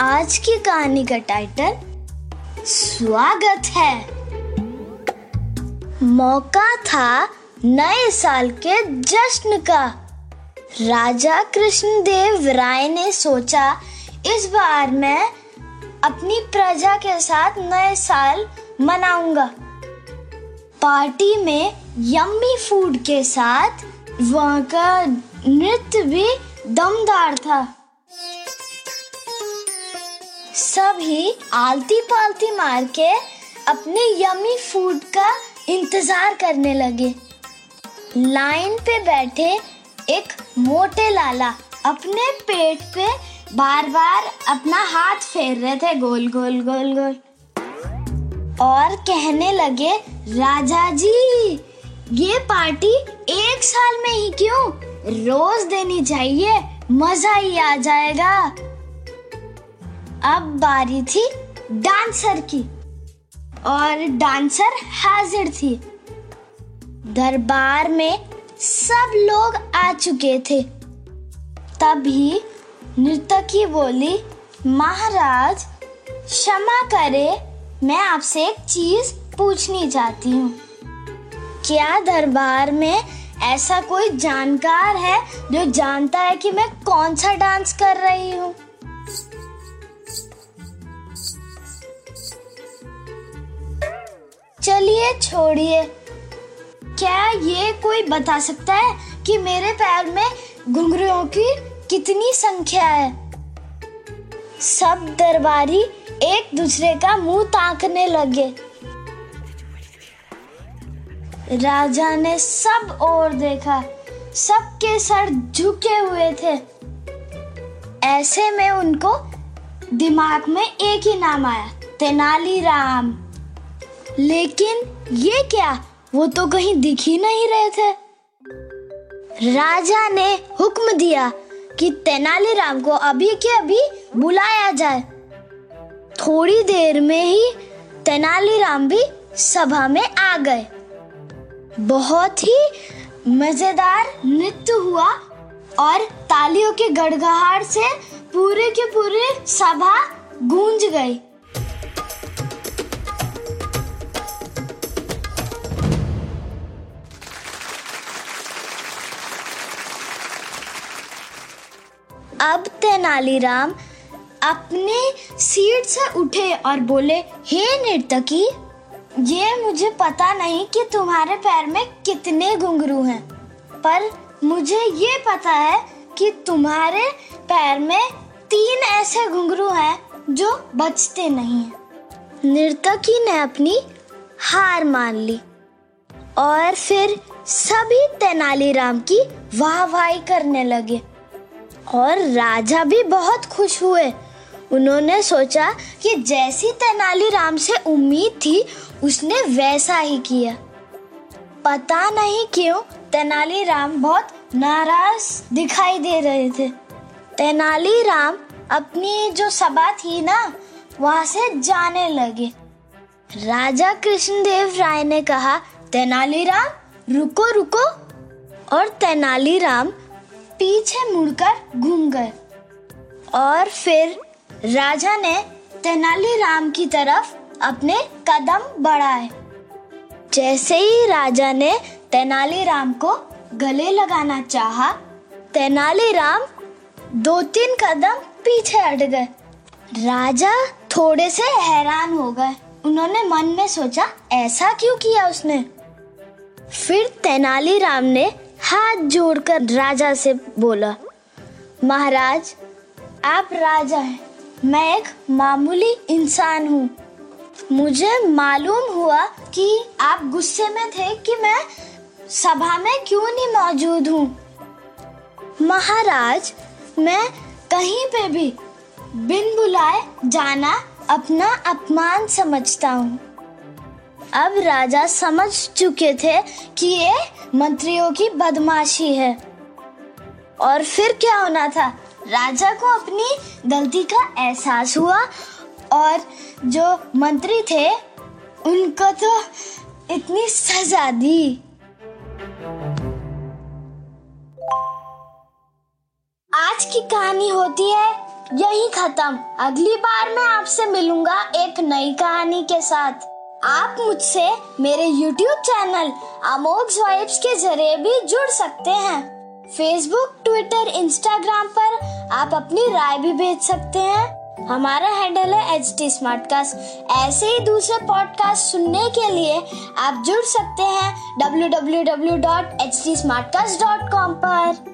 आज की कहानी का टाइटल स्वागत है। मौका था नए साल के जश्न का। राजा कृष्णदेव राय ने सोचा, इस बार मैं अपनी प्रजा के साथ नए साल मनाऊँगा। पार्टी में यम्मी फ़ूड के साथ वहाँ का नृत्य भी दमदार था। सभी आलती पालती मार के अपने यम्मी फ़ूड का इंतज़ार करने लगे। लाइन पे बैठे एक मोटे लाला अपने पेट पे बार बार अपना हाथ फेर रहे थे गोल गोल गोल गोल। और कहने लगे, राजा जी, ये पार्टी एक साल में ही क्यों? रोज देनी चाहिए, मज़ा ही आ जाएगा। अब बारी थी डांसर की। और डांसर हाजिर थी। दरबार में सब लोग आ चुके थे। तभी नृतकी बोली, महाराज, क्षमा करे, मैं आपसे एक चीज़ पूछनी चाहती हूँ। क्या दरबार में ऐसा कोई जानकार है जो जानता है कि मैं कौन सा डांस कर रही हूँ? चलिए छोड़िए। क्या ये कोई बता सकता है कि मेरे पैर में घुंघरुओं की कितनी संख्या है? सब दरबारी एक दूसरे का मुँह ताकने लगे। राजा ने सब ओर देखा। सबके सर झुके हुए थे। ऐसे में उनको दिमाग में एक ही नाम आया, तेनालीराम। लेकिन ये क्या? वो तो कहीं दिख ही नहीं रहे थे। राजा ने हुक्म दिया कि तेनालीराम को अभी के अभी बुलाया जाए। थोड़ी देर में ही तेनालीराम भी सभा में आ गए। बहुत ही मज़ेदार नृत्य हुआ और तालियों के गड़गड़ाहट से पूरे के पूरे सभा गूंज गई। अब तेनालीराम अपने सीट से उठे और बोले, हे नर्तकी, ये मुझे पता नहीं कि तुम्हारे पैर में कितने घुंघरू हैं, पर मुझे ये पता है कि तुम्हारे पैर में तीन ऐसे घुंघरू हैं जो बचते नहीं हैं. नर्तकी ने अपनी हार मान ली और फिर सभी तेनालीराम की वाहवाही करने लगे। और राजा भी बहुत खुश हुए। उन्होंने सोचा कि जैसी तेनालीराम से उम्मीद थी, उसने वैसा ही किया। पता नहीं क्यों तेनालीराम बहुत नाराज़ दिखाई दे रहे थे। तेनालीराम अपनी जो सभा थी ना, वहाँ से जाने लगे। राजा कृष्णदेव राय ने कहा तेनालीराम रुको रुको। और तेनालीराम पीछे मुड़कर घूम गए। और फिर राजा ने तेनालीराम की तरफ़ अपने कदम बढ़ाए। जैसे ही राजा ने तेनालीराम को गले लगाना चाहा, तेनालीराम दो तीन कदम पीछे हट गए। राजा थोड़े से हैरान हो गए। उन्होंने मन में सोचा ऐसा क्यों किया उसने? फिर तेनालीराम ने हाथ जोड़कर राजा से बोला, महाराज, आप राजा हैं। मैं एक मामूली इंसान हूँ। मुझे मालूम हुआ कि आप गुस्से में थे कि मैं सभा में क्यों नहीं मौजूद हूँ। महाराज, मैं कहीं पे भी बिन बुलाए जाना अपना अपमान समझता हूँ। अब राजा समझ चुके थे कि ये मंत्रियों की बदमाशी है। और फिर क्या होना था? राजा को अपनी गलती का एहसास हुआ और जो मंत्री थे, उनको तो इतनी सजा दी। आज की कहानी होती है यही खत्म। अगली बार मैं आपसे मिलूँगा एक नई कहानी के साथ। आप मुझसे मेरे YouTube चैनल अमोघ वाइब्स के ज़रिए भी जुड़ सकते हैं। फेसबुक ट्विटर इंस्टाग्राम पर आप अपनी राय भी भेज सकते हैं। हमारा हैंडल है एच टी ऐसे ही दूसरे पॉडकास्ट सुनने के लिए आप जुड़ सकते हैं www.htsmartcast.com पर।